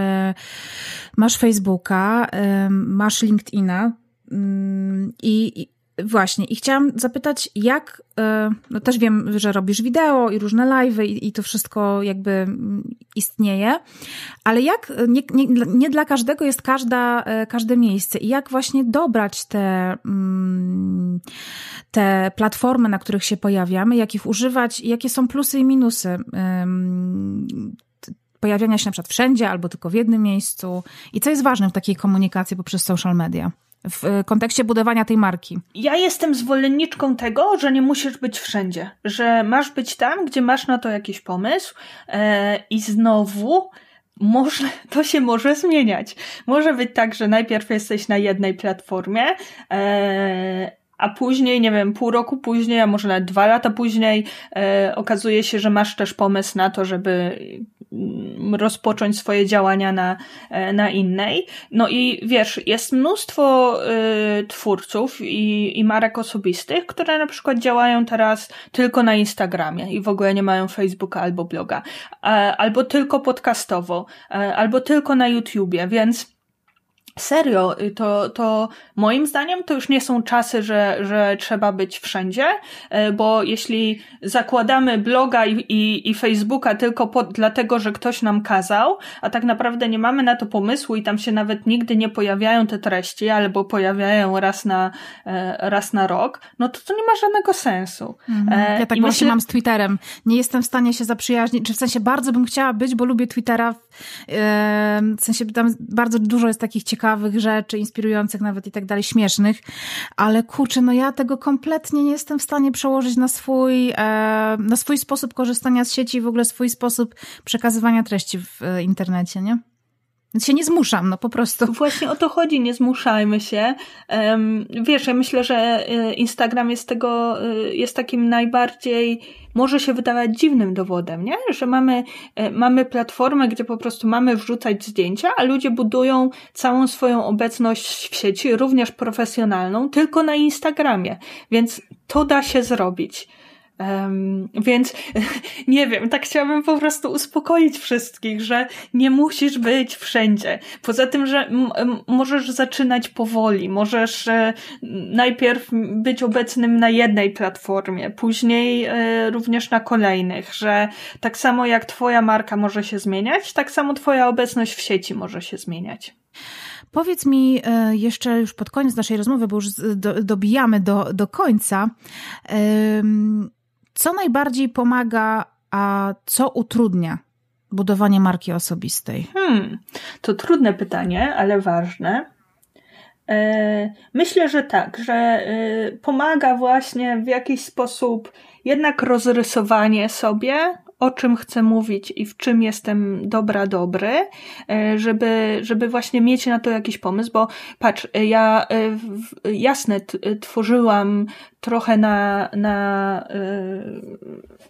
Speaker 1: masz Facebooka, masz LinkedIna mm, i Właśnie, i chciałam zapytać, jak, e, no też wiem, że robisz wideo i różne live'y i, i to wszystko jakby istnieje, ale jak, nie, nie, nie, dla każdego jest każda, e, każde miejsce. I jak właśnie dobrać te, mm, te platformy, na których się pojawiamy, jak ich używać, jakie są plusy i minusy pojawiania się na przykład wszędzie albo tylko w jednym miejscu. I co jest ważne w takiej komunikacji poprzez social media? W kontekście budowania tej marki?
Speaker 2: Ja jestem zwolenniczką tego, że nie musisz być wszędzie, że masz być tam, gdzie masz na to jakiś pomysł e, i znowu może, <laughs> to się może zmieniać. Może być tak, że najpierw jesteś na jednej platformie, e, a później, nie wiem, pół roku później, a może nawet dwa lata później, e, okazuje się, że masz też pomysł na to, żeby rozpocząć swoje działania na, e, na innej. No i wiesz, jest mnóstwo y, twórców i, i marek osobistych, które na przykład działają teraz tylko na Instagramie i w ogóle nie mają Facebooka albo bloga, albo tylko podcastowo, e, albo tylko na YouTubie, więc Serio, y, to, to moim zdaniem to już nie są czasy, że, że trzeba być wszędzie, e, bo jeśli zakładamy bloga i, i, i Facebooka tylko po, dlatego, że ktoś nam kazał, a tak naprawdę nie mamy na to pomysłu i tam się nawet nigdy nie pojawiają te treści, albo pojawiają raz na, e, raz na rok, no to to nie ma żadnego sensu.
Speaker 1: Mhm. E, ja tak I właśnie myślę... mam z Twitterem. Nie jestem w stanie się zaprzyjaźnić, czy w sensie bardzo bym chciała być, bo lubię Twittera, w sensie tam bardzo dużo jest takich ciekawych ciekawych rzeczy, inspirujących nawet i tak dalej, śmiesznych, ale kurczę, no ja tego kompletnie nie jestem w stanie przełożyć na swój, e, na swój sposób korzystania z sieci i w ogóle swój sposób przekazywania treści w e, internecie, nie? Więc się nie zmuszam, no po prostu.
Speaker 2: Właśnie o to chodzi, nie zmuszajmy się. Wiesz, ja myślę, że e, Instagram jest tego, jest takim najbardziej może się wydawać dziwnym dowodem, nie? Że mamy, e, mamy platformę, gdzie po prostu mamy wrzucać zdjęcia, a ludzie budują całą swoją obecność w sieci, również profesjonalną, tylko na Instagramie. Więc to da się zrobić. Um, więc <laughs> nie wiem, tak chciałabym po prostu uspokoić wszystkich, że nie musisz być wszędzie. Poza tym, że możesz zaczynać powoli, możesz e, najpierw być obecnym na jednej platformie, później e, również na kolejnych, że tak samo jak twoja marka może się zmieniać, tak samo twoja obecność w sieci może się zmieniać.
Speaker 1: Powiedz mi e, jeszcze już pod koniec naszej rozmowy, bo już do, dobijamy do, do końca. Co najbardziej pomaga, a co utrudnia budowanie marki osobistej?
Speaker 2: Hmm, to trudne pytanie, ale ważne. Myślę, że tak, że pomaga właśnie w jakiś sposób jednak rozrysowanie sobie o czym chcę mówić i w czym jestem dobra, dobry, e, żeby, żeby właśnie mieć na to jakiś pomysł, bo patrz, e, ja e, jasne tworzyłam trochę na, na,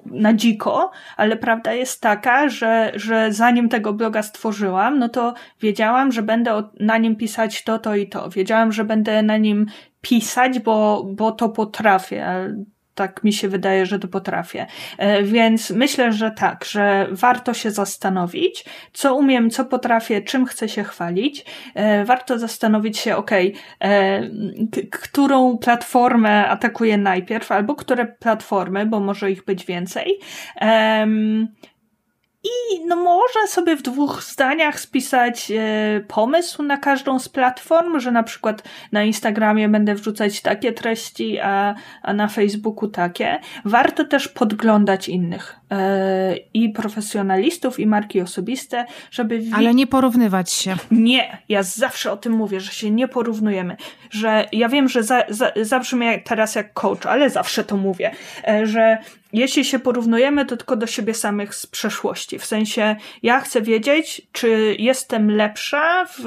Speaker 2: na dziko, ale prawda jest taka, że, że zanim tego bloga stworzyłam, no to wiedziałam, że będę na nim pisać to, to i to. Wiedziałam, że będę na nim pisać, bo, bo to potrafię tak mi się wydaje, że to potrafię. E, więc myślę, że tak, że warto się zastanowić, co umiem, co potrafię, czym chcę się chwalić. E, warto zastanowić się, ok, e, którą platformę atakuję najpierw, albo które platformy, bo może ich być więcej. I no może sobie w dwóch zdaniach spisać e, pomysł na każdą z platform, że na przykład na Instagramie będę wrzucać takie treści, a, a na Facebooku takie. Warto też podglądać innych i profesjonalistów, i marki osobiste, żeby...
Speaker 1: Ale nie porównywać się.
Speaker 2: Nie, ja zawsze o tym mówię, że się nie porównujemy. Że ja wiem, że za, za, zabrzmi teraz jak coach, ale zawsze to mówię, e, że jeśli się porównujemy, to tylko do siebie samych z przeszłości. W sensie, ja chcę wiedzieć, czy jestem lepsza w,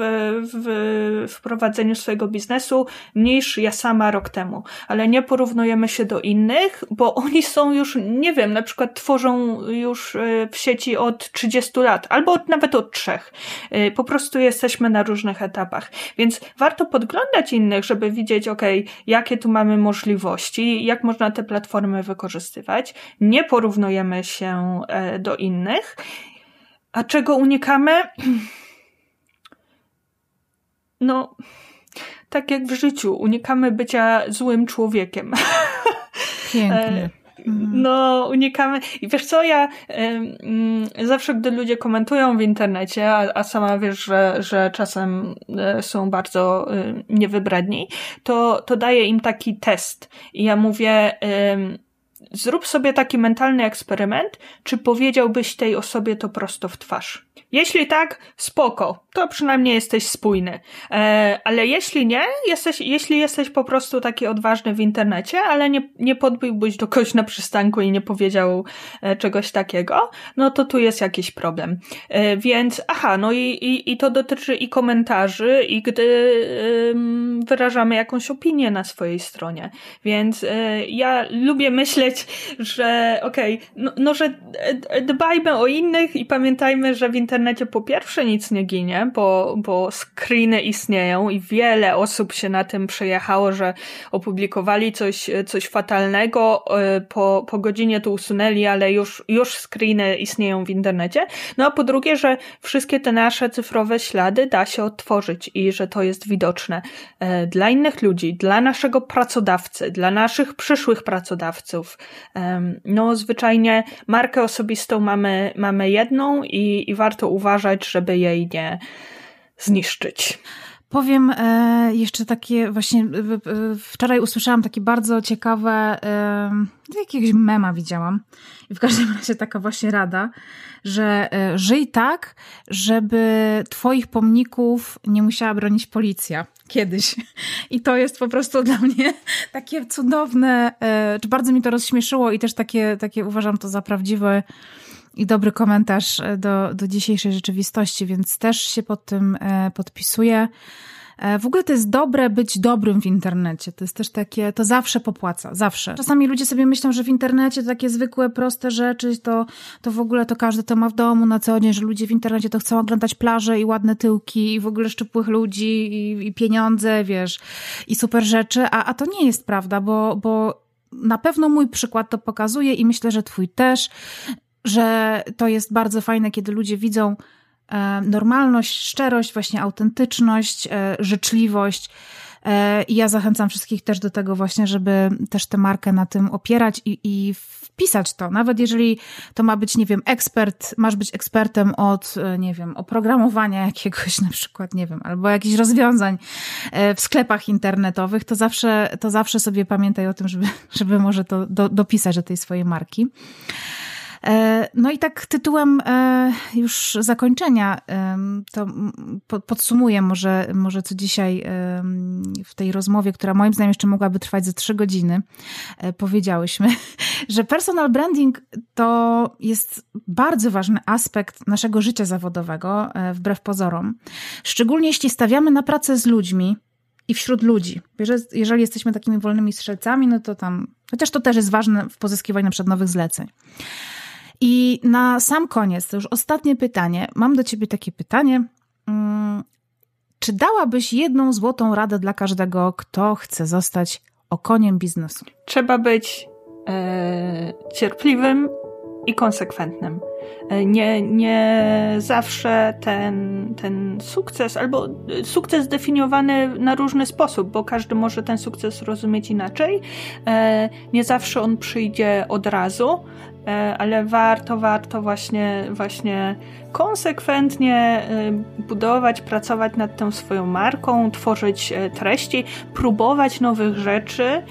Speaker 2: w, w prowadzeniu swojego biznesu niż ja sama rok temu. Ale nie porównujemy się do innych, bo oni są już, nie wiem, na przykład tworzą już e, w sieci od 30 lat, albo od, nawet od trzech. E, po prostu jesteśmy na różnych etapach. Więc warto podglądać innych, żeby widzieć, ok, jakie tu mamy możliwości, jak można te platformy wykorzystywać nie porównujemy się e, do innych. A czego unikamy? <clears throat> No, tak jak w życiu, unikamy bycia złym człowiekiem. <laughs>
Speaker 1: Pięknie. E,
Speaker 2: mhm. No, unikamy. I wiesz co, ja y, zawsze, gdy ludzie komentują w internecie, a, a sama wiesz, że, że czasem y, są bardzo y, niewybredni, to, to daję im taki test. I ja mówię, Zrób sobie taki mentalny eksperyment, czy powiedziałbyś tej osobie to prosto w twarz. Jeśli tak, spoko, to przynajmniej jesteś spójny. E, ale jeśli nie, jesteś, jeśli jesteś po prostu taki odważny w internecie, ale nie, nie podbiłbyś do kogoś na przystanku i nie powiedział e, czegoś takiego, no to tu jest jakiś problem. E, więc, aha, no i, i, i to dotyczy i komentarzy, i gdy wyrażamy jakąś opinię na swojej stronie. Więc e, ja lubię myśleć, że okej, okay, no, no, że dbajmy o innych i pamiętajmy, że w internecie po pierwsze nic nie ginie, bo, bo screeny istnieją i wiele osób się na tym przejechało, że opublikowali coś, coś fatalnego, e, po, po godzinie to usunęli, ale już, już screeny istnieją w internecie. No a po drugie, że wszystkie te nasze cyfrowe ślady da się odtworzyć i że to jest widoczne e, dla innych ludzi, dla naszego pracodawcy, dla naszych przyszłych pracodawców. No, zwyczajnie markę osobistą mamy, mamy jedną i, i warto uważać, żeby jej nie zniszczyć.
Speaker 1: Powiem e, jeszcze takie, właśnie wczoraj usłyszałam takie bardzo ciekawe, e, jakiegoś mema widziałam i w każdym razie taka właśnie rada, że e, żyj tak, żeby twoich pomników nie musiała bronić policja kiedyś. I to jest po prostu dla mnie <laughs> takie cudowne, e, czy bardzo mi to rozśmieszyło i też takie, takie uważam to za prawdziwe i dobry komentarz e, do, do dzisiejszej rzeczywistości, więc też się pod tym e, podpisuję. E, w ogóle to jest dobre być dobrym w internecie. To jest też takie, to zawsze popłaca, zawsze. Czasami ludzie sobie myślą, że w internecie to takie zwykłe, proste rzeczy, to, to w ogóle to każdy to ma w domu na co dzień, że ludzie w internecie to chcą oglądać plaże i ładne tyłki i w ogóle szczupłych ludzi i, i pieniądze, wiesz, i super rzeczy, a, a to nie jest prawda, bo, bo na pewno mój przykład to pokazuje i myślę, że twój też, że to jest bardzo fajne, kiedy ludzie widzą e, normalność, szczerość, właśnie autentyczność, e, życzliwość. E, I ja zachęcam wszystkich też do tego właśnie, żeby też tę markę na tym opierać i, i wpisać to. Nawet jeżeli to ma być, nie wiem, ekspert, masz być ekspertem od, nie wiem, oprogramowania jakiegoś <laughs> na przykład, nie wiem, albo jakichś rozwiązań w sklepach internetowych, to zawsze, to zawsze sobie pamiętaj o tym, żeby, <laughs> żeby może to do, dopisać do tej swojej marki. E, no i tak tytułem e, już zakończenia to podsumuję może, może co dzisiaj w tej rozmowie, która moim zdaniem jeszcze mogłaby trwać ze trzy godziny, e, powiedziałyśmy, <laughs> że personal branding to jest bardzo ważny aspekt naszego życia zawodowego, wbrew pozorom. Szczególnie jeśli stawiamy na pracę z ludźmi, i wśród ludzi. Jeżeli jesteśmy takimi wolnymi strzelcami, no to tam, chociaż to też jest ważne w pozyskiwaniu na przykład nowych zleceń. I na sam koniec, to już ostatnie pytanie. Mam do ciebie takie pytanie. Mm, czy dałabyś jedną złotą radę dla każdego, kto chce zostać okoniem biznesu?
Speaker 2: Trzeba być e, cierpliwym i konsekwentnym. E, nie, nie zawsze ten, ten sukces, albo sukces zdefiniowany na różny sposób, bo każdy może ten sukces rozumieć inaczej. E, nie zawsze on przyjdzie od razu, e, ale warto, warto właśnie, właśnie konsekwentnie budować, pracować nad tą swoją marką, tworzyć treści, próbować nowych rzeczy.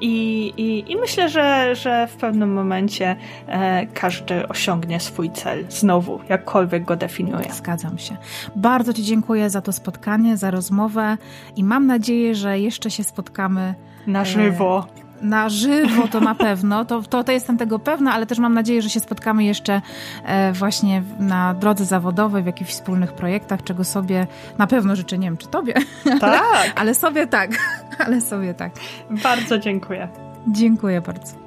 Speaker 2: I, i, I, myślę, że, że w pewnym momencie e, każdy osiągnie swój cel znowu, jakkolwiek go definiuje.
Speaker 1: Zgadzam się. Bardzo Ci dziękuję za to spotkanie, za rozmowę i mam nadzieję, że jeszcze się spotkamy
Speaker 2: na żywo.
Speaker 1: E, na żywo to na pewno, to, to, to jestem tego pewna, ale też mam nadzieję, że się spotkamy jeszcze e, właśnie na drodze zawodowej, w jakichś wspólnych projektach, czego sobie na pewno życzę, nie wiem czy tobie,
Speaker 2: tak. ale,
Speaker 1: ale sobie tak, <laughs> ale sobie tak.
Speaker 2: Bardzo dziękuję.
Speaker 1: Dziękuję bardzo.